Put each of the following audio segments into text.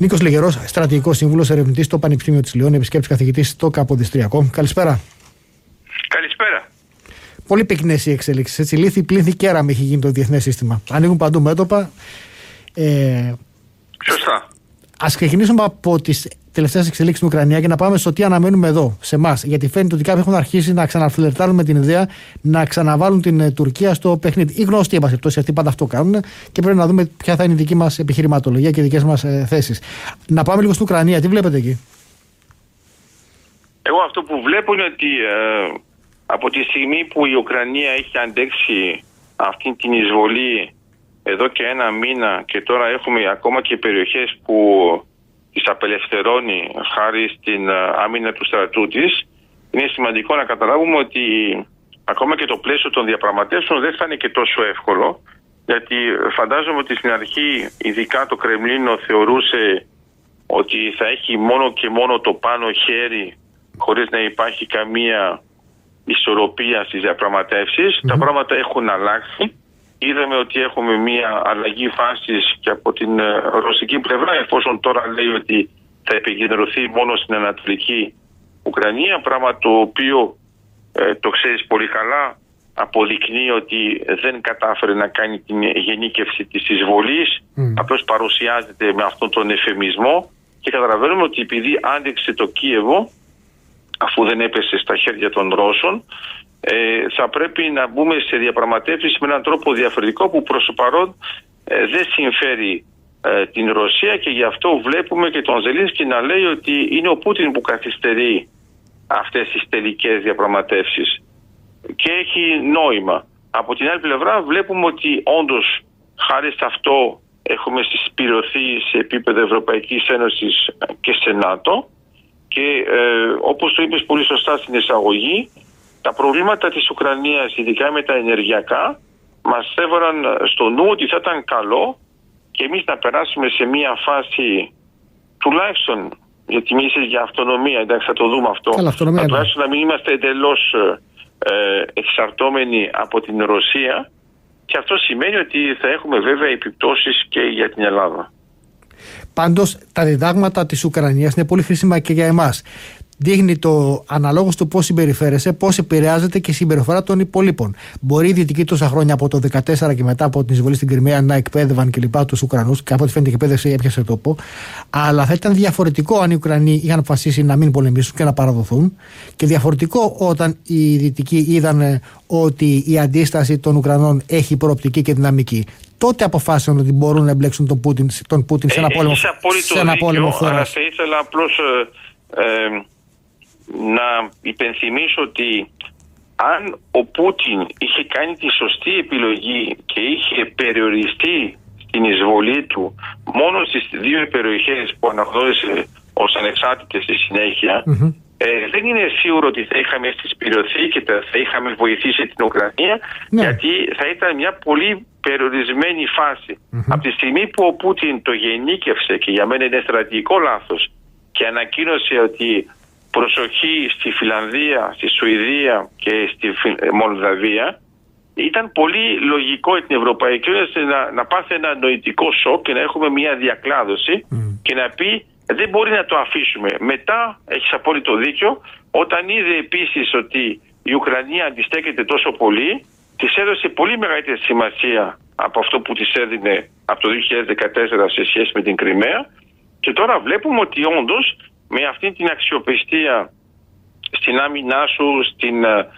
Νίκος Λεγερό, στρατηγικός σύμβουλος ερευνητής στο Πανεπιστήμιο της Λιών, επισκέπτης καθηγητής στο Καποδιστριακό. Καλησπέρα. Καλησπέρα. Πολύ πυκνές οι εξέλιξεις. Έτσι, λύθη, πλήθη και έραμ έχει γίνει το διεθνές σύστημα. Ανοίγουν παντού μέτωπα. Ε, Σωστά. Α ξεκινήσουμε από τις τελευταίες εξελίξεις στην Ουκρανία και να πάμε στο τι αναμένουμε εδώ, σε εμάς. Γιατί φαίνεται ότι κάποιοι έχουν αρχίσει να ξαναφλερτάρουν με την ιδέα να ξαναβάλουν την ε, Τουρκία στο παιχνίδι. Οι γνωστοί, εν πάση αυτοί πάντα αυτό κάνουν και πρέπει να δούμε ποια θα είναι η δική μας επιχειρηματολογία και οι δικές μας ε, θέσεις. Να πάμε λίγο στην Ουκρανία, τι βλέπετε εκεί; Εγώ αυτό που βλέπω είναι ότι ε, από τη στιγμή που η Ουκρανία έχει αντέξει αυτή την εισβολή εδώ και ένα μήνα και τώρα έχουμε ακόμα και περιοχές που τις απελευθερώνει χάρη στην ε, άμυνα του στρατού της, είναι σημαντικό να καταλάβουμε ότι ακόμα και το πλαίσιο των διαπραγματεύσεων δεν θα είναι και τόσο εύκολο γιατί φαντάζομαι ότι στην αρχή ειδικά το Κρεμλίνο θεωρούσε ότι θα έχει μόνο και μόνο το πάνω χέρι χωρίς να υπάρχει καμία ισορροπία στις διαπραγματευσεις Τα πράγματα έχουν αλλάξει Είδαμε ότι έχουμε μια αλλαγή φάσης και από την ε, ρωσική πλευρά εφόσον τώρα λέει ότι θα επικεντρωθεί μόνο στην Ανατολική Ουκρανία πράγμα το οποίο ε, το ξέρεις πολύ καλά αποδεικνύει ότι δεν κατάφερε να κάνει την γενίκευση της εισβολής mm. απλώς παρουσιάζεται με αυτόν τον εφημισμό και καταλαβαίνουμε ότι επειδή άντεξε το Κίεβο αφού δεν έπεσε στα χέρια των Ρώσων ε, θα πρέπει να μπούμε σε διαπραγματεύσεις με έναν τρόπο διαφορετικό που προς το παρόν ε, δεν συμφέρει ε, την Ρωσία και γι' αυτό βλέπουμε και τον Ζελίνσκι να λέει ότι είναι ο Πούτιν που καθυστερεί αυτές τις τελικές διαπραγματεύσεις και έχει νόημα. Από την άλλη πλευρά βλέπουμε ότι όντως χάρη σε αυτό έχουμε συσπηρωθεί σε επίπεδο Ευρωπαϊκής Ένωσης και σε ΝΑΤΟ και ε, όπως το είπες πολύ σωστά στην εισαγωγή τα προβλήματα της Ουκρανίας, ειδικά με τα ενεργειακά, μας έβαλαν στο νου ότι θα ήταν καλό και εμείς να περάσουμε σε μια φάση τουλάχιστον γιατί μίλησες για αυτονομία, εντάξει θα το δούμε αυτό. Καλά, αυτονομία, ναι. τουλάχιστον να μην είμαστε εντελώς ε, εξαρτώμενοι από την Ρωσία και αυτό σημαίνει ότι θα έχουμε βέβαια επιπτώσεις και για την Ελλάδα. Πάντως τα διδάγματα της Ουκρανίας είναι πολύ χρήσιμα και για εμάς δείχνει το αναλόγως του πώς συμπεριφέρεσαι, πώς επηρεάζεται και η συμπεριφορά των υπολείπων. Μπορεί οι Δυτικοί τόσα χρόνια από το 2014 και μετά από την εισβολή στην Κρυμαία να εκπαίδευαν κλπ. τους Ουκρανούς, και από ό,τι φαίνεται η εκπαίδευση έπιασε τόπο. Αλλά θα ήταν διαφορετικό αν οι Ουκρανοί είχαν αποφασίσει να μην πολεμήσουν και να παραδοθούν. Και διαφορετικό όταν οι Δυτικοί είδαν ότι η αντίσταση των Ουκρανών έχει προοπτική και δυναμική τότε αποφάσισαν ότι μπορούν να εμπλέξουν τον Πούτιν, τον Πούτιν σε ένα ε, πόλεμο, σε ένα πόλεμο Αλλά θα ήθελα απλώς ε, ε, να υπενθυμίσω ότι αν ο Πούτιν είχε κάνει τη σωστή επιλογή και είχε περιοριστεί στην εισβολή του μόνο στις δύο περιοχές που αναγνώρισε ως ανεξάρτητες στη συνεχεια ε, δεν είναι σίγουρο ότι θα είχαμε συσπηρωθεί και θα είχαμε βοηθήσει την Ουκρανία ναι. γιατί θα ήταν μια πολύ περιορισμένη Από τη στιγμή που ο Πούτιν το γενίκευσε και για μένα είναι στρατηγικό λάθος και ανακοίνωσε ότι προσοχή στη Φιλανδία, στη Σουηδία και στη ε, Μολδαβία. Ήταν πολύ λογικό για την Ευρωπαϊκή Ένωση να, να πάθει ένα νοητικό σοκ και να έχουμε μια διακλάδωση και να πει δεν μπορεί να το αφήσουμε. Μετά έχεις απόλυτο δίκιο όταν είδε επίσης ότι η Ουκρανία αντιστέκεται τόσο πολύ της έδωσε πολύ μεγαλύτερη σημασία από αυτό που της έδινε από το 2014 σε σχέση με την Κρυμαία. Και τώρα βλέπουμε ότι όντως με αυτή την αξιοπιστία στην άμυνά σου, στην ε,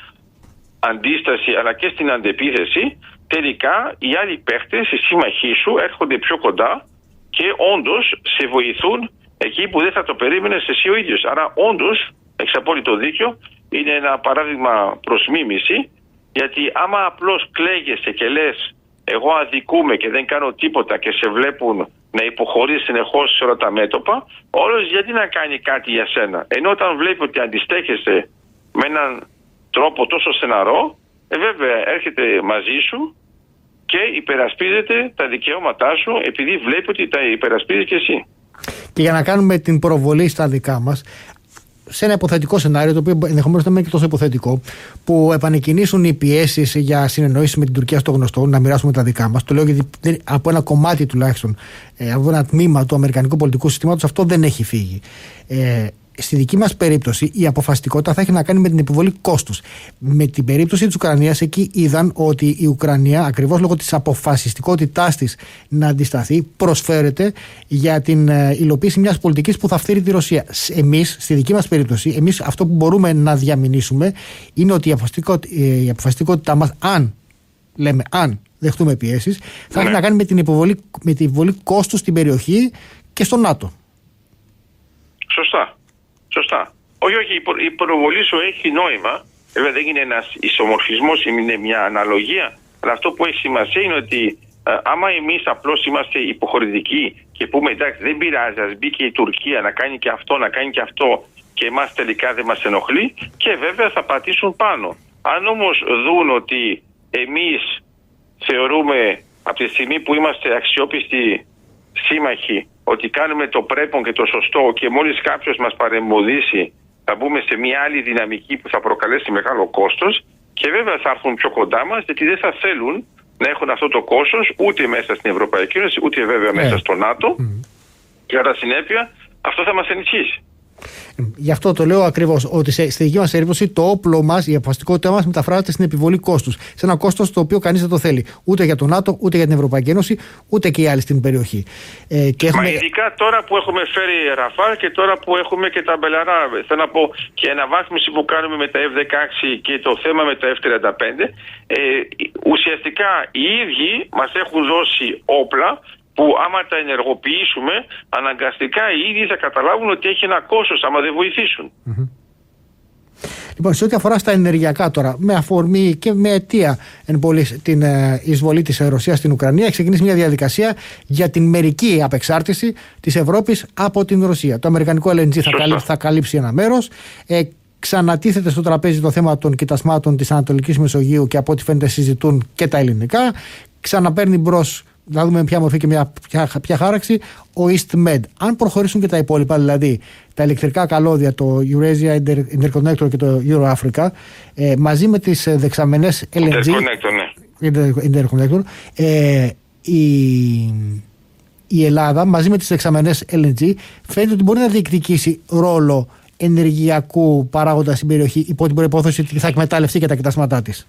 αντίσταση αλλά και στην αντεπίθεση τελικά οι άλλοι παίχτες, οι σύμμαχοί σου έρχονται πιο κοντά και όντως σε βοηθούν εκεί που δεν θα το περίμενες εσύ ο ίδιος. Άρα όντως, έχεις απόλυτο δίκιο, είναι ένα παράδειγμα προς μίμηση γιατί άμα απλώς κλαίγεσαι και λες εγώ αδικούμε και δεν κάνω τίποτα και σε βλέπουν να υποχωρεί συνεχώς σε όλα τα μέτωπα, όλος γιατί να κάνει κάτι για σένα. Ενώ όταν βλέπει ότι αντιστέκεσαι με έναν τρόπο τόσο στεναρό, ε, βέβαια έρχεται μαζί σου και υπερασπίζεται τα δικαιώματά σου επειδή βλέπει ότι τα υπερασπίζεις και εσύ. Και για να κάνουμε την προβολή στα δικά μας, σε ένα υποθετικό σενάριο, το οποίο ενδεχομένως δεν είναι και τόσο υποθετικό, που επανεκκινήσουν οι πιέσεις για συνεννόηση με την Τουρκία στο γνωστό, να μοιράσουμε τα δικά μας. Το λέω γιατί από ένα κομμάτι τουλάχιστον, ε, από ένα τμήμα του Αμερικανικού πολιτικού συστήματος, αυτό δεν έχει φύγει. Ε, στη δική μας περίπτωση η αποφασιστικότητα θα έχει να κάνει με την επιβολή κόστους. Με την περίπτωση της Ουκρανίας, εκεί είδαν ότι η Ουκρανία, ακριβώς λόγω της αποφασιστικότητάς της να αντισταθεί, προσφέρεται για την ε, υλοποίηση μιας πολιτικής που θα φθείρει τη Ρωσία. Εμείς, στη δική μας περίπτωση, εμείς αυτό που μπορούμε να διαμηνήσουμε είναι ότι η αποφασιστικότητά, η αποφασιστικότητά μας, αν λέμε αν δεχτούμε πιέσεις, θα έχει ναι. να κάνει με την υποβολή, με την υποβολή κόστους στην περιοχή και στο ΝΑΤΟ. Σωστά. Σωστά. Όχι, όχι, η προβολή σου έχει νόημα. Βέβαια δεν είναι ένας ισομορφισμός, είναι μια αναλογία. Αλλά αυτό που έχει σημασία είναι ότι ε, άμα εμείς απλώς είμαστε υποχρεωτικοί και πούμε εντάξει δεν πειράζει, ας μπει και η Τουρκία να κάνει και αυτό, να κάνει και αυτό και εμάς τελικά δεν μας ενοχλεί και βέβαια θα πατήσουν πάνω. Αν όμως δουν ότι εμείς θεωρούμε από τη στιγμή που είμαστε αξιόπιστοι σύμμαχοι ότι κάνουμε το πρέπον και το σωστό και μόλις κάποιος μας παρεμποδίσει θα μπούμε σε μια άλλη δυναμική που θα προκαλέσει μεγάλο κόστος και βέβαια θα έρθουν πιο κοντά μας γιατί δεν θα θέλουν να έχουν αυτό το κόστος ούτε μέσα στην Ευρωπαϊκή Ένωση ούτε βέβαια μέσα ναι. στο ΝΑΤΟ και κατά συνέπεια αυτό θα μας ενισχύσει. Γι' αυτό το λέω ακριβώς ότι σε, στη δική μας περίπτωση το όπλο μας, η αποφασιστικότητά μας μεταφράζεται στην επιβολή κόστους. Σε ένα κόστος το οποίο κανείς δεν το θέλει. Ούτε για το ΝΑΤΟ, ούτε για την Ευρωπαϊκή Ένωση, ούτε και οι άλλοι στην περιοχή. Ε, και έχουμε... Μα ειδικά τώρα που έχουμε φέρει Ραφάλ και τώρα που έχουμε και τα Μπελαρά. Θέλω να πω και η αναβάθμιση που κάνουμε με τα F-16 και το θέμα με τα F-35. Ε, ουσιαστικά οι ίδιοι μας έχουν δώσει όπλα που άμα τα ενεργοποιήσουμε αναγκαστικά οι ίδιοι θα καταλάβουν ότι έχει ένα κόστος άμα δεν βοηθησουν Λοιπόν, σε ό,τι αφορά στα ενεργειακά τώρα, με αφορμή και με αιτία εν πολύ την ε, εισβολή της Ρωσίας στην Ουκρανία, έχει ξεκινήσει μια διαδικασία για την μερική απεξάρτηση της Ευρώπης από την Ρωσία. Το Αμερικανικό LNG θα καλύψει, θα καλύψει ένα μέρος. Ε, ξανατίθεται στο τραπέζι το θέμα των κοιτασμάτων της Ανατολικής Μεσογείου και από ό,τι φαίνεται συζητούν και τα ελληνικά. Ξαναπαίρνει μπρος να δούμε ποια μορφή και μια, ποια, ποια χάραξη, ο EastMed. Αν προχωρήσουν και τα υπόλοιπα, δηλαδή τα ηλεκτρικά καλώδια, το Eurasia Interconnector και το Euroafrica, ε, μαζί με τις ε, δεξαμενές LNG, Interconnector, ναι. Interconnector ε, η, η Ελλάδα μαζί με τις δεξαμενές LNG φαίνεται ότι μπορεί να διεκδικήσει ρόλο ενεργειακού παράγοντα στην περιοχή υπό την προπόθεση ότι θα εκμεταλλευτεί και τα κοιτάσματά της.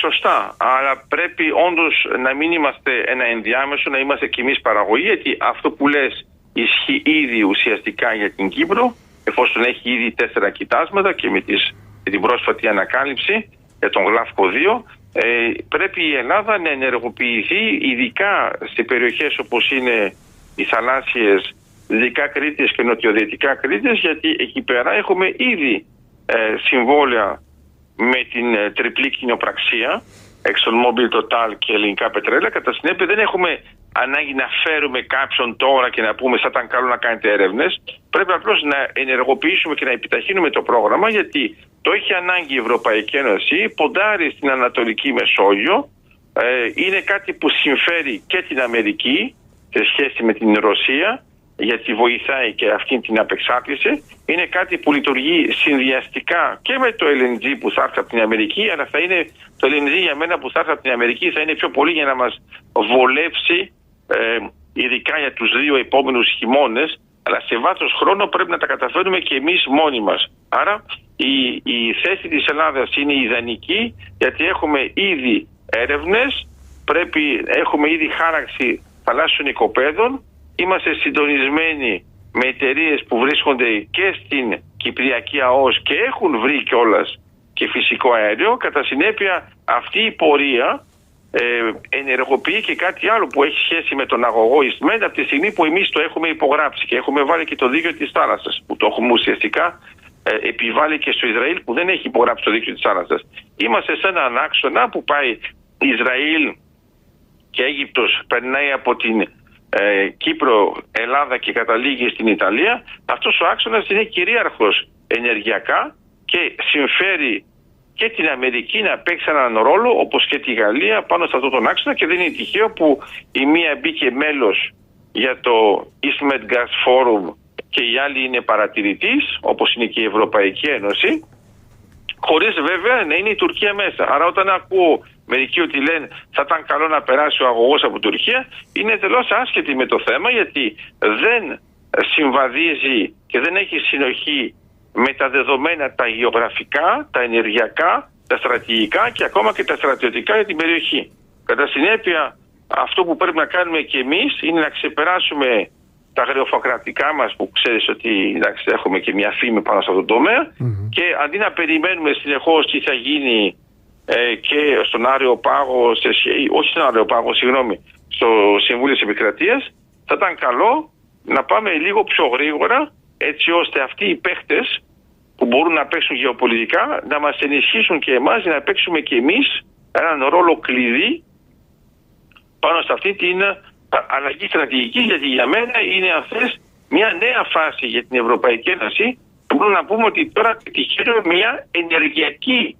Σωστά, αλλά πρέπει όντως να μην είμαστε ένα ενδιάμεσο, να είμαστε κι εμείς παραγωγή, γιατί αυτό που λες ισχύει ήδη ουσιαστικά για την Κύπρο, εφόσον έχει ήδη τέσσερα κοιτάσματα και με, τις, με την πρόσφατη ανακάλυψη για τον Γλάφκο 2, ε, πρέπει η Ελλάδα να ενεργοποιηθεί ειδικά σε περιοχές όπως είναι οι θαλάσσιες δυτικά Κρήτες και νοτιοδυτικά Κρήτες γιατί εκεί πέρα έχουμε ήδη ε, συμβόλαια με την ε, τριπλή κοινοπραξία, ExxonMobil, Total και ελληνικά πετρέλαια. Κατά συνέπεια δεν έχουμε ανάγκη να φέρουμε κάποιον τώρα και να πούμε θα ήταν καλό να κάνετε έρευνες. Πρέπει απλώς να ενεργοποιήσουμε και να επιταχύνουμε το πρόγραμμα γιατί το έχει ανάγκη η Ευρωπαϊκή Ένωση, ποντάρει στην Ανατολική Μεσόγειο. Ε, είναι κάτι που συμφέρει και την Αμερική σε σχέση με την Ρωσία γιατί βοηθάει και αυτή την απεξάρτηση. Είναι κάτι που λειτουργεί συνδυαστικά και με το LNG που θα έρθει από την Αμερική, αλλά θα είναι το LNG για μένα που θα έρθει από την Αμερική θα είναι πιο πολύ για να μας βολέψει ε, ειδικά για τους δύο επόμενους χειμώνες, αλλά σε βάθος χρόνου πρέπει να τα καταφέρουμε και εμείς μόνοι μας. Άρα η, η θέση της Ελλάδας είναι ιδανική γιατί έχουμε ήδη έρευνες, πρέπει, έχουμε ήδη χάραξη θαλάσσιων οικοπαίδων Είμαστε συντονισμένοι με εταιρείες που βρίσκονται και στην Κυπριακή ΑΟΣ και έχουν βρει κιόλας και φυσικό αέριο. Κατά συνέπεια αυτή η πορεία ε, ενεργοποιεί και κάτι άλλο που έχει σχέση με τον αγωγό Ιστμέν από τη στιγμή που εμείς το έχουμε υπογράψει και έχουμε βάλει και το δίκαιο της θάλασσας που το έχουμε ουσιαστικά ε, επιβάλλει και στο Ισραήλ που δεν έχει υπογράψει το δίκαιο της θάλασσας. Είμαστε σε έναν άξονα που πάει Ισραήλ και Αίγυπτος περνάει από την ε, Κύπρο, Ελλάδα και καταλήγει στην Ιταλία, αυτός ο άξονας είναι κυρίαρχος ενεργειακά και συμφέρει και την Αμερική να παίξει έναν ρόλο όπως και τη Γαλλία πάνω σε αυτόν τον άξονα και δεν είναι τυχαίο που η μία μπήκε μέλος για το East Med Gas Forum και η άλλη είναι παρατηρητής, όπως είναι και η Ευρωπαϊκή Ένωση, χωρίς βέβαια να είναι η Τουρκία μέσα. Άρα όταν ακούω μερικοί ότι λένε θα ήταν καλό να περάσει ο αγωγός από Τουρκία, είναι εντελώς άσχετη με το θέμα γιατί δεν συμβαδίζει και δεν έχει συνοχή με τα δεδομένα τα γεωγραφικά, τα ενεργειακά, τα στρατηγικά και ακόμα και τα στρατιωτικά για την περιοχή. Κατά συνέπεια, αυτό που πρέπει να κάνουμε και εμείς είναι να ξεπεράσουμε τα γραφειοκρατικά μας που ξέρεις ότι εντάξει, έχουμε και μια φήμη πάνω σε αυτό το τομεα και αντί να περιμένουμε συνεχώς τι θα γίνει ε, και στον Άριο Πάγο, σε, όχι στον Άριο Πάγο, συγγνώμη, στο Συμβούλιο της Επικρατείας, θα ήταν καλό να πάμε λίγο πιο γρήγορα έτσι ώστε αυτοί οι παίχτες που μπορούν να παίξουν γεωπολιτικά να μας ενισχύσουν και εμάς να παίξουμε και εμείς έναν ρόλο κλειδί πάνω σε αυτή την αλλαγή στρατηγική γιατί για μένα είναι αν μια νέα φάση για την Ευρωπαϊκή Ένωση που μπορούμε να πούμε ότι τώρα πετυχαίνουμε μια ενεργειακή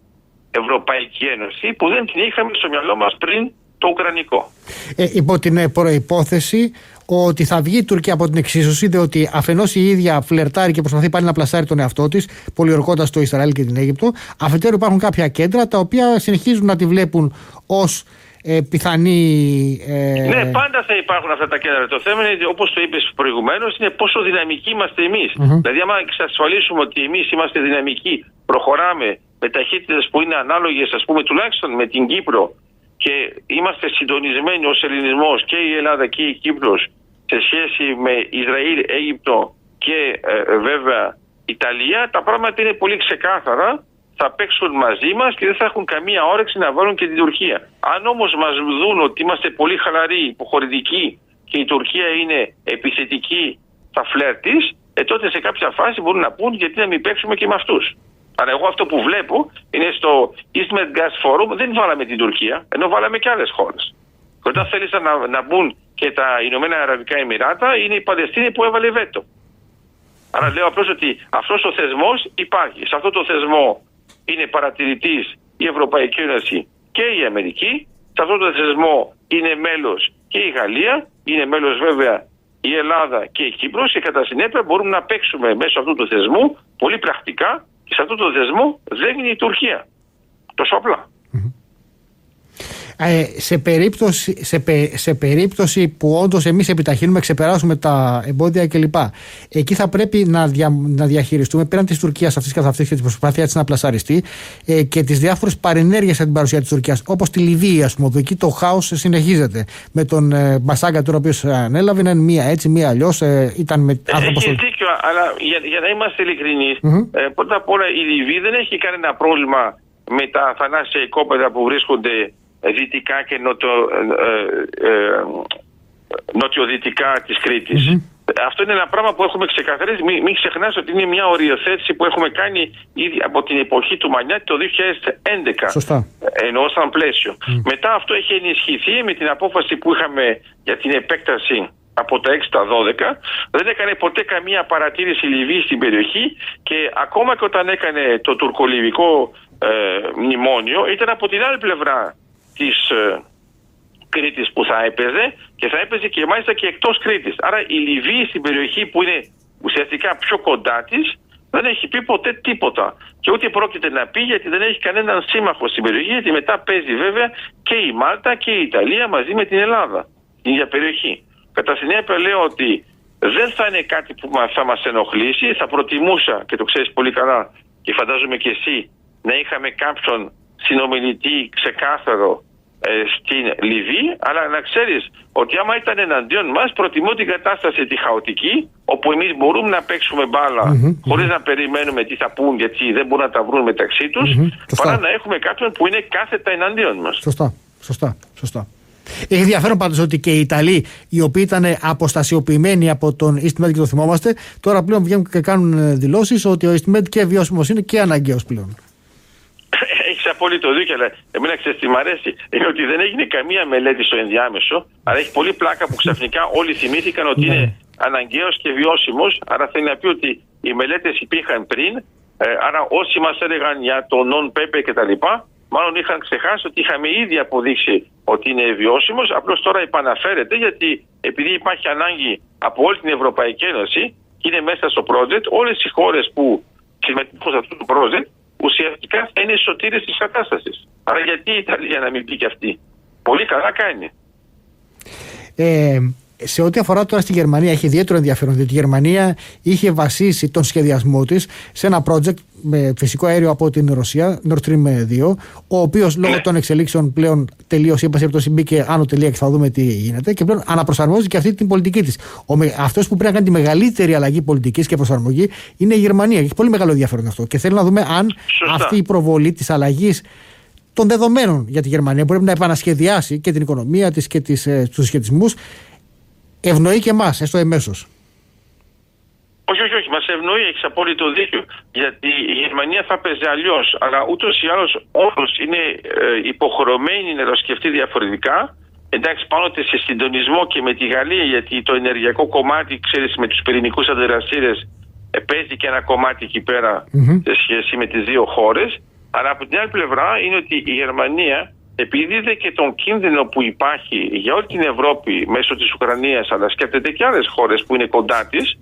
Ευρωπαϊκή Ένωση που δεν την είχαμε στο μυαλό μας πριν το Ουκρανικό. Ε, υπό την προϋπόθεση ότι θα βγει η Τουρκία από την εξίσωση, διότι αφενός η ίδια φλερτάρει και προσπαθεί πάλι να πλασάρει τον εαυτό της, πολιορκώντας το Ισραήλ και την Αίγυπτο. Αφετέρου υπάρχουν κάποια κέντρα τα οποία συνεχίζουν να τη βλέπουν ως ε, πιθανή. Ε... Ναι, πάντα θα υπάρχουν αυτά τα κέντρα. Το θέμα είναι, όπως το είπες προηγουμένως, είναι πόσο δυναμικοί είμαστε εμείς. Mm-hmm. Δηλαδή, άμα εξασφαλίσουμε ότι εμείς είμαστε δυναμικοί, προχωράμε με ταχύτητες που είναι ανάλογες, ας πούμε, τουλάχιστον με την Κύπρο και είμαστε συντονισμένοι ως ελληνισμός και η Ελλάδα και η Κύπρος σε σχέση με Ισραήλ, Αίγυπτο και ε, βέβαια Ιταλία, τα πράγματα είναι πολύ ξεκάθαρα. Θα παίξουν μαζί μας και δεν θα έχουν καμία όρεξη να βάλουν και την Τουρκία. Αν όμως μας δουν ότι είμαστε πολύ χαλαροί, υποχωρητικοί και η Τουρκία είναι επιθετική στα φλερ τη, ε, τότε σε κάποια φάση μπορούν να πούν γιατί να μην παίξουμε και με αυτούς. Αλλά εγώ αυτό που βλέπω είναι στο East Med Gas Forum δεν βάλαμε την Τουρκία, ενώ βάλαμε και άλλες χώρες. Και όταν θέλησαν να, να μπουν και τα Ηνωμένα Αραβικά Εμμυράτα, είναι η Παλαιστίνη που έβαλε βέτο. Άρα λέω απλώς ότι αυτός ο θεσμός υπάρχει. Σε αυτό το θεσμό είναι παρατηρητής η Ευρωπαϊκή Ένωση και η Αμερική. Σε αυτό το θεσμό είναι μέλος και η Γαλλία, είναι μέλος βέβαια η Ελλάδα και η Κύπρος και κατά συνέπεια μπορούμε να παίξουμε μέσω αυτού του θεσμού πολύ πρακτικά και σε αυτό το θεσμό δεν είναι η Τουρκία. Τόσο απλά. Ε, σε, περίπτωση, σε, σε περίπτωση που όντως εμείς επιταχύνουμε, ξεπεράσουμε τα εμπόδια κλπ. Εκεί θα πρέπει να, δια, να διαχειριστούμε πέραν της Τουρκίας αυτής καθ' αυτής και της προσπάθειά της να πλασαριστεί ε, και τις διάφορες παρενέργειες από την παρουσία της Τουρκίας. Όπως τη Λιβύη, ας πούμε, όπου εκεί το χάος συνεχίζεται. Με τον ε, Μπασάγκα τώρα, ο οποίος ανέλαβε, είναι μία έτσι, μία αλλιώς. Ε, ήταν με άνθρωπος. Έχει δίκιο, αλλά για, για να είμαστε ειλικρινείς, mm-hmm. ε, πρώτα απ' όλα η Λιβύη δεν έχει κανένα πρόβλημα με τα θανάσια οικόπεδα που βρίσκονται δυτικά και νοτο, ε, ε, ε νοτιοδυτικά της Κρήτης. Αυτό είναι ένα πράγμα που έχουμε ξεκαθαρίσει. Μην, μην ξεχνάς ότι είναι μια οριοθέτηση που έχουμε κάνει ήδη από την εποχή του Μανιάτη το 2011. Σωστά. Εννοώ σαν πλαίσιο. Μετά αυτό έχει ενισχυθεί με την απόφαση που είχαμε για την επέκταση από τα 6 στα 12. Δεν έκανε ποτέ καμία παρατήρηση Λιβύη στην περιοχή και ακόμα και όταν έκανε το τουρκολιβικό ε, μνημόνιο ήταν από την άλλη πλευρά της ε, Κρήτης που θα έπαιζε και θα έπαιζε και μάλιστα και εκτός Κρήτης. Άρα η Λιβύη στην περιοχή που είναι ουσιαστικά πιο κοντά της δεν έχει πει ποτέ τίποτα. Και ούτε πρόκειται να πει γιατί δεν έχει κανέναν σύμμαχο στην περιοχή, γιατί μετά παίζει βέβαια και η Μάλτα και η Ιταλία μαζί με την Ελλάδα, την ίδια περιοχή. Κατά συνέπεια λέω ότι δεν θα είναι κάτι που θα μας ενοχλήσει, θα προτιμούσα και το ξέρεις πολύ καλά και φαντάζομαι και εσύ να είχαμε κάποιον συνομιλητή ξεκάθαρο ε, στην Λιβύη, αλλά να ξέρεις ότι άμα ήταν εναντίον μας προτιμώ την κατάσταση τη χαοτική, όπου εμείς μπορούμε να παίξουμε μπάλα mm-hmm, χωρίς να περιμένουμε τι θα πούν γιατί δεν μπορούν να τα βρουν μεταξύ τους, mm-hmm, παρά να έχουμε κάποιον που είναι κάθετα εναντίον μας. Σωστά, σωστά, σωστά. Έχει ενδιαφέρον πάντως ότι και οι Ιταλοί, οι οποίοι ήταν αποστασιοποιημένοι από τον EastMed και το θυμόμαστε, τώρα πλέον βγαίνουν και κάνουν δηλώσεις ότι ο EastMed και βιώσιμος είναι και αναγκαίος πλέον απόλυτο δίκιο, αλλά εμένα ξέρεις τι μ' αρέσει. Είναι ότι δεν έγινε καμία μελέτη στο ενδιάμεσο, αλλά έχει πολύ πλάκα που ξαφνικά όλοι θυμήθηκαν ότι είναι ναι. αναγκαίος και βιώσιμος. Άρα θέλει να πει ότι οι μελέτες υπήρχαν πριν. Ε, άρα όσοι μας έλεγαν για το non-paper κτλ. Μάλλον είχαν ξεχάσει ότι είχαμε ήδη αποδείξει ότι είναι βιώσιμος. Απλώς τώρα επαναφέρεται γιατί επειδή υπάρχει ανάγκη από όλη την Ευρωπαϊκή Ένωση και είναι μέσα στο project, όλες οι χώρες που συμμετέχουν σε αυτό το project ουσιαστικά θα είναι σωτήρες της κατάστασης. Άρα γιατί η Ιταλία να μην πει και αυτή; Πολύ καλά κάνει. Ε, σε ό,τι αφορά τώρα στη Γερμανία, έχει ιδιαίτερο ενδιαφέρον διότι η Γερμανία είχε βασίσει τον σχεδιασμό της σε ένα project με φυσικό αέριο από την Ρωσία, Nord Stream 2, ο οποίος λόγω ναι. των εξελίξεων πλέον τελείωσε, είπα σε μπήκε άνω τελεία και θα δούμε τι γίνεται και πλέον αναπροσαρμόζει και αυτή την πολιτική της. Αυτός που πρέπει να κάνει τη μεγαλύτερη αλλαγή πολιτικής και προσαρμογή είναι η Γερμανία. Έχει πολύ μεγάλο ενδιαφέρον αυτό. Και θέλω να δούμε αν αυτή η προβολή της αλλαγής των δεδομένων για τη Γερμανία που πρέπει να επανασχεδιάσει και την οικονομία της και ε, τους σχετισμού ευνοεί και εμάς, έστω εμέσως. Όχι, όχι, όχι. Μας ευνοεί, έχεις απόλυτο δίκιο. Γιατί η Γερμανία θα παίζει αλλιώς. Αλλά ούτως ή άλλως όλος είναι ε, υποχρεωμένη να το σκεφτεί διαφορετικά. Εντάξει, πάνω σε συντονισμό και με τη Γαλλία, γιατί το ενεργειακό κομμάτι, ξέρεις, με τους πυρηνικούς αντιδραστήρες ε, παίζει και ένα κομμάτι εκεί σε σχέση με τις δύο χώρες. Αλλά από την άλλη πλευρά είναι ότι η Γερμανία επειδή είδε και τον κίνδυνο που υπάρχει για όλη την Ευρώπη μέσω της Ουκρανίας αλλά σκέφτεται και άλλες χώρες που είναι κοντά της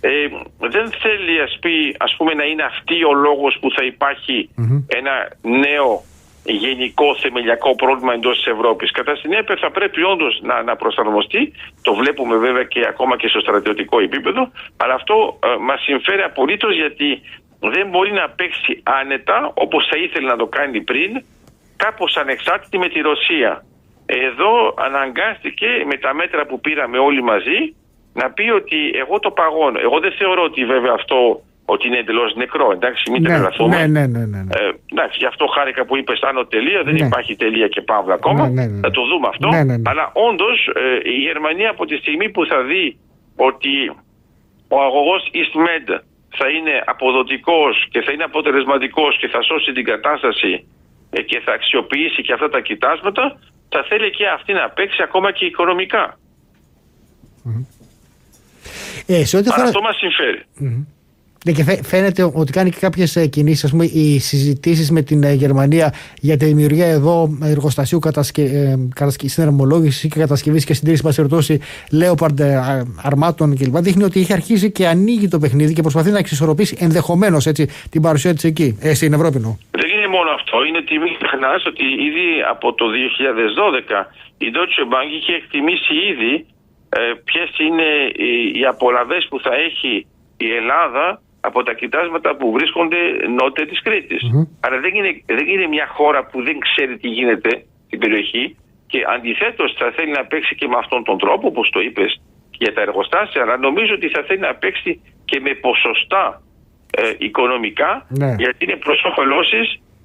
ε, δεν θέλει ας, πει, ας πούμε να είναι αυτή ο λόγος που θα υπαρχει ένα νέο γενικό θεμελιακό πρόβλημα εντός της Ευρώπης. Κατά συνέπεια θα πρέπει όντως να, να προσαρμοστεί, το βλέπουμε βέβαια και ακόμα και στο στρατιωτικό επίπεδο, αλλά αυτό ε, μας συμφέρει απολύτως γιατί δεν μπορεί να παίξει άνετα όπως θα ήθελε να το κάνει πριν κάπως ανεξάρτητη με τη Ρωσία. Εδώ αναγκάστηκε με τα μέτρα που πήραμε όλοι μαζί να πει ότι εγώ το παγώνω. Εγώ δεν θεωρώ ότι βέβαια αυτό ότι είναι εντελώς νεκρό. Εντάξει, μην ναι, τρελαθούμε. Ναι, ναι, ναι, ναι, ναι. Ε, εντάξει, γι' αυτό χάρηκα που είπες άνω τελεία. Δεν ναι. υπάρχει τελεία και παύλα ακόμα. Ναι, ναι, ναι. Θα το δούμε αυτό. Αλλά όντως ε, η Γερμανία από τη στιγμή που θα δει ότι ο αγωγός EastMed θα είναι αποδοτικός και θα είναι αποτελεσματικός και θα σώσει την κατάσταση ε, και θα αξιοποιήσει και αυτά τα κοιτάσματα, θα θέλει και αυτή να παίξει ακόμα και οικονομικά. Ε, σε ό,τι αφορά... Αυτό μας συμφερει ναι, και φαίνεται ότι κάνει και κάποιες κινήσεις, ας πούμε, οι συζητήσεις με την ε, Γερμανία για τη δημιουργία εδώ εργοστασίου κατασκε... Ε, συναρμολόγησης και κατασκευής και συντήρησης, μα περιπτώσει, Λέοπαρντ αρμάτων κλπ. Δείχνει ότι έχει αρχίσει και ανοίγει το παιχνίδι και προσπαθεί να εξισορροπήσει ενδεχομένως την παρουσία της εκεί, ε, στην Ευρώπη. Νο. Δεν είναι μόνο αυτό. Είναι ότι μην ξεχνάς ότι ήδη από το 2012 η Deutsche Bank είχε εκτιμήσει ήδη ε, ποιες είναι οι, οι απολαυές που θα έχει η Ελλάδα από τα κοιτάσματα που βρίσκονται νότια της Κρήτης. Mm-hmm. Άρα δεν είναι, δεν είναι μια χώρα που δεν ξέρει τι γίνεται στην περιοχή και αντιθέτως θα θέλει να παίξει και με αυτόν τον τρόπο όπως το είπες για τα εργοστάσια αλλά νομίζω ότι θα θέλει να παίξει και με ποσοστά ε, οικονομικά ναι. γιατί είναι προς όφελός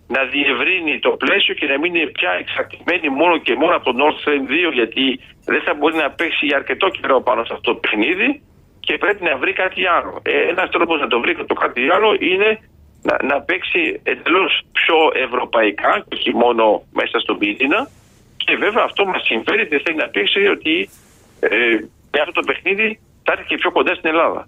να διευρύνει το πλαίσιο και να μην είναι πια εξαρτημένη μόνο και μόνο από το Nord Stream 2 γιατί δεν θα μπορεί να παίξει για αρκετό καιρό πάνω σε αυτό το παιχνίδι και πρέπει να βρει κάτι άλλο. Ε, Ένας τρόπος να το βρει το κάτι άλλο είναι να, να παίξει εντελώς πιο ευρωπαϊκά και όχι μόνο μέσα στον πίθυνα. Και βέβαια αυτό μας συμφέρει και θέλει να παίξει ότι ε, με αυτό το παιχνίδι θα έρθει και πιο κοντά στην Ελλάδα.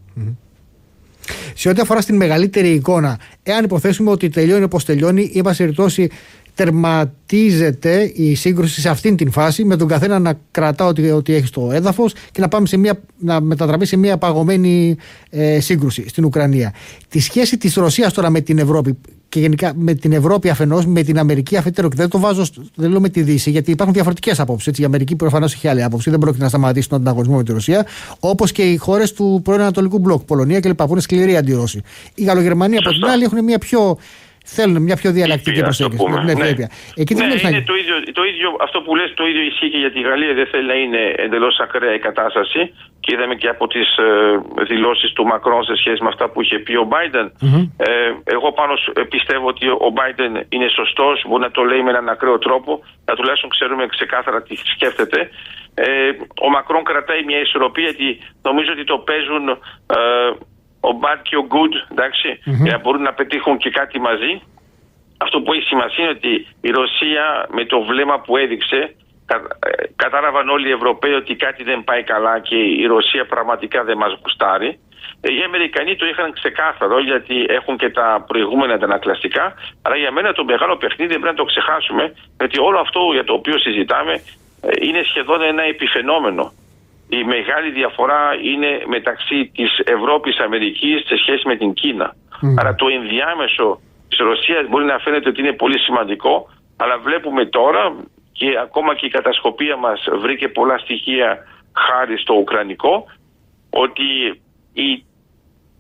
Σε ό,τι αφορά στην μεγαλύτερη εικόνα, εάν υποθέσουμε ότι τελειώνει όπως τελειώνει, ή περιπτώσει τερματίζεται η σύγκρουση σε αυτήν την φάση με τον καθένα να κρατά ό,τι, ό,τι έχει στο έδαφος και να, πάμε σε μια, να μετατραπεί σε μια παγωμένη ε, σύγκρουση στην Ουκρανία. Τη σχέση της Ρωσίας τώρα με την Ευρώπη και γενικά με την Ευρώπη αφενός, με την Αμερική αφετέρου. Και δεν το βάζω, δεν λέω με τη Δύση, γιατί υπάρχουν διαφορετικές απόψεις. Η Αμερική προφανώς έχει άλλη άποψη, δεν πρόκειται να σταματήσει τον ανταγωνισμό με τη Ρωσία. Όπως και οι χώρες του πρώην Ανατολικού Μπλοκ, Πολωνία κλπ. που είναι σκληρή αντιρώση. Η Γαλλογερμανία από την άλλη έχουν μια πιο Θέλουν μια πιο διαλλακτική προσέγγιση. Ναι, ναι. Εκεί ναι, είναι το ίδιο, το ίδιο, αυτό που λες το ίδιο ισχύει και για τη Γαλλία. Δεν θέλει να είναι εντελώς ακραία η κατάσταση. Και είδαμε και από τις ε, δηλώσεις του Μακρόν σε σχέση με αυτά που είχε πει ο Biden. Ε, εγώ πάνω ε, πιστεύω ότι ο Biden είναι σωστός, μπορεί να το λέει με έναν ακραίο τρόπο, να τουλάχιστον ξέρουμε ξεκάθαρα τι σκέφτεται. Ε, ο Μακρόν κρατάει μια ισορροπία γιατί νομίζω ότι το παίζουν ε, ο bad και ο good, ενταξει για να μπορούν να πετύχουν και κάτι μαζί. Αυτό που έχει σημασία είναι ότι η Ρωσία με το βλέμμα που έδειξε ε, κατάλαβαν όλοι οι Ευρωπαίοι ότι κάτι δεν πάει καλά και η Ρωσία πραγματικά δεν μας γουστάρει. Ε, οι Αμερικανοί το είχαν ξεκάθαρο γιατί έχουν και τα προηγούμενα αντανακλαστικά. Αλλά για μένα το μεγάλο παιχνίδι δεν πρέπει να το ξεχάσουμε γιατί όλο αυτό για το οποίο συζητάμε ε, είναι σχεδόν ένα επιφαινόμενο. Η μεγάλη διαφορά είναι μεταξύ της Ευρώπης Αμερικής σε σχέση με την Κίνα. Άρα το ενδιάμεσο της Ρωσίας μπορεί να φαίνεται ότι είναι πολύ σημαντικό αλλά βλέπουμε τώρα και ακόμα και η κατασκοπία μας βρήκε πολλά στοιχεία χάρη στο Ουκρανικό ότι η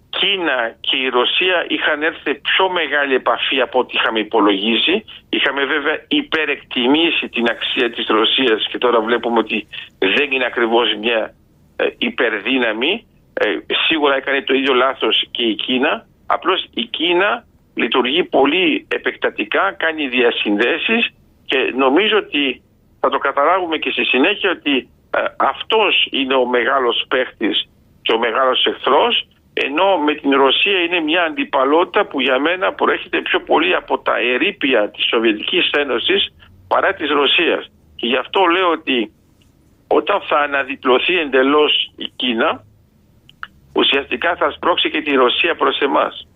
Κίνα και η Ρωσία είχαν έρθει πιο μεγάλη επαφή από ό,τι είχαμε υπολογίσει. Είχαμε βέβαια υπερεκτιμήσει την αξία της Ρωσίας και τώρα βλέπουμε ότι δεν είναι ακριβώς μια ε, υπερδύναμη. Ε, σίγουρα έκανε το ίδιο λάθος και η Κίνα. Απλώς η Κίνα λειτουργεί πολύ επεκτατικά, κάνει διασυνδέσεις και νομίζω ότι θα το καταλάβουμε και στη συνέχεια ότι ε, αυτός είναι ο μεγάλος παίχτης και ο μεγάλος εχθρός ενώ με την Ρωσία είναι μια αντιπαλότητα που για μένα προέρχεται πιο πολύ από τα ερήπια της Σοβιετικής Ένωσης παρά της Ρωσίας. Και γι' αυτό λέω ότι όταν θα αναδιπλωθεί εντελώς η Κίνα ουσιαστικά θα σπρώξει και τη Ρωσία προς εμάς.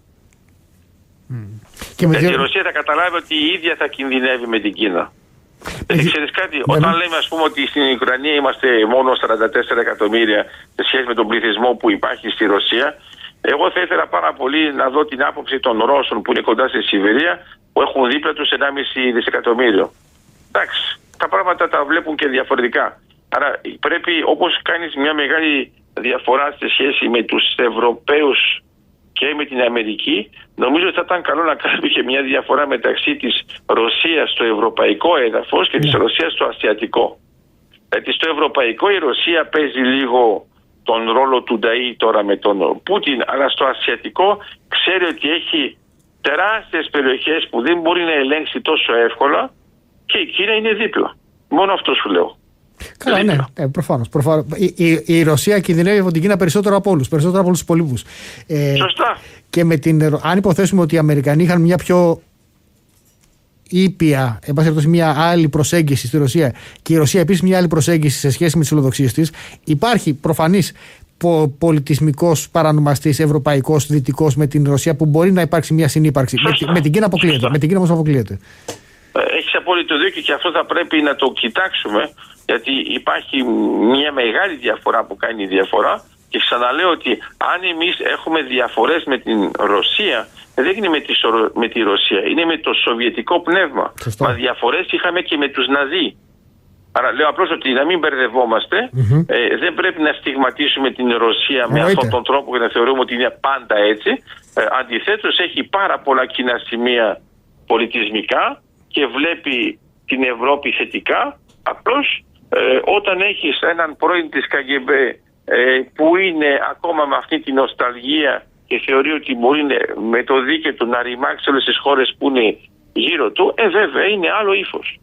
Και Γιατί η Ρωσία θα καταλάβει ότι η ίδια θα κινδυνεύει με την Κίνα. Ε, ξέρεις κάτι, ναι, όταν ναι. λέμε ας πούμε ότι στην Ουκρανία είμαστε μόνο 44 εκατομμύρια σε σχέση με τον πληθυσμό που υπάρχει στη Ρωσία, εγώ θα ήθελα πάρα πολύ να δω την άποψη των Ρώσων που είναι κοντά στη Σιβηρία που έχουν δίπλα τους 1,5 δισεκατομμύριο. Εντάξει, τα πράγματα τα βλέπουν και διαφορετικά. Άρα πρέπει όπως κάνεις μια μεγάλη διαφορά σε σχέση με τους Ευρωπαίους και με την Αμερική, νομίζω ότι θα ήταν καλό να κάνουμε και μια διαφορά μεταξύ της Ρωσίας στο ευρωπαϊκό έδαφος και της ναι. Ρωσίας στο ασιατικό. Γιατί στο ευρωπαϊκό η Ρωσία παίζει λίγο τον ρόλο του Νταΐ τώρα με τον Πούτιν, αλλά στο ασιατικό ξέρει ότι έχει τεράστιες περιοχές που δεν μπορεί να ελέγξει τόσο εύκολα και η Κίνα είναι δίπλα. Μόνο αυτό σου λέω. Καλά, ναι, ε, προφανώς. Προφανώς. Η, η, η, Ρωσία κινδυνεύει από την Κίνα περισσότερο από όλους, περισσότερο από όλους τους υπολείπου. Ε, Σωστά. Και με την, αν υποθέσουμε ότι οι Αμερικανοί είχαν μια πιο ήπια, εν πάση μια άλλη προσέγγιση στη Ρωσία και η Ρωσία επίσης μια άλλη προσέγγιση σε σχέση με τις φιλοδοξίες της, υπάρχει προφανής πολιτισμικός παρανομαστής ευρωπαϊκός, δυτικός με την Ρωσία που μπορεί να υπάρξει μια συνύπαρξη. Με, με, την Κίνα αποκλείεται. Με την Κίνα όμως αποκλείεται. Ε, Έχεις απόλυτο δίκιο και αυτό θα πρέπει να το κοιτάξουμε γιατί υπάρχει μια μεγάλη διαφορά που κάνει διαφορά και ξαναλέω ότι αν εμείς έχουμε διαφορές με την Ρωσία δεν είναι με τη, με τη Ρωσία, είναι με το σοβιετικό πνεύμα. Σωστό. Μα διαφορές είχαμε και με τους Ναζί. Άρα λέω απλώς ότι να μην μπερδευόμαστε, ε, δεν πρέπει να στιγματίσουμε την Ρωσία με αυτόν τον τρόπο και να θεωρούμε ότι είναι πάντα έτσι. Ε, αντιθέτως έχει πάρα πολλά κοινά σημεία πολιτισμικά και βλέπει την Ευρώπη θετικά. Απλώς ε, όταν έχεις έναν πρώην της ΚΑΓΕΜΠΕ που είναι ακόμα με αυτή την νοσταλγία και θεωρεί ότι μπορεί με το δίκαιο του να ρημάξει όλες τις χώρες που είναι γύρω του, ε βέβαια είναι άλλο ύφος.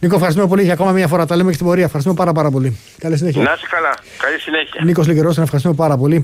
Νίκο, ευχαριστούμε πολύ για ακόμα μια φορά. Τα λέμε και στην πορεία. Ευχαριστούμε πάρα, πάρα πολύ. Καλή συνέχεια. Να είσαι καλά. Καλή συνέχεια. Νίκος Λιγερό, ευχαριστούμε πάρα πολύ.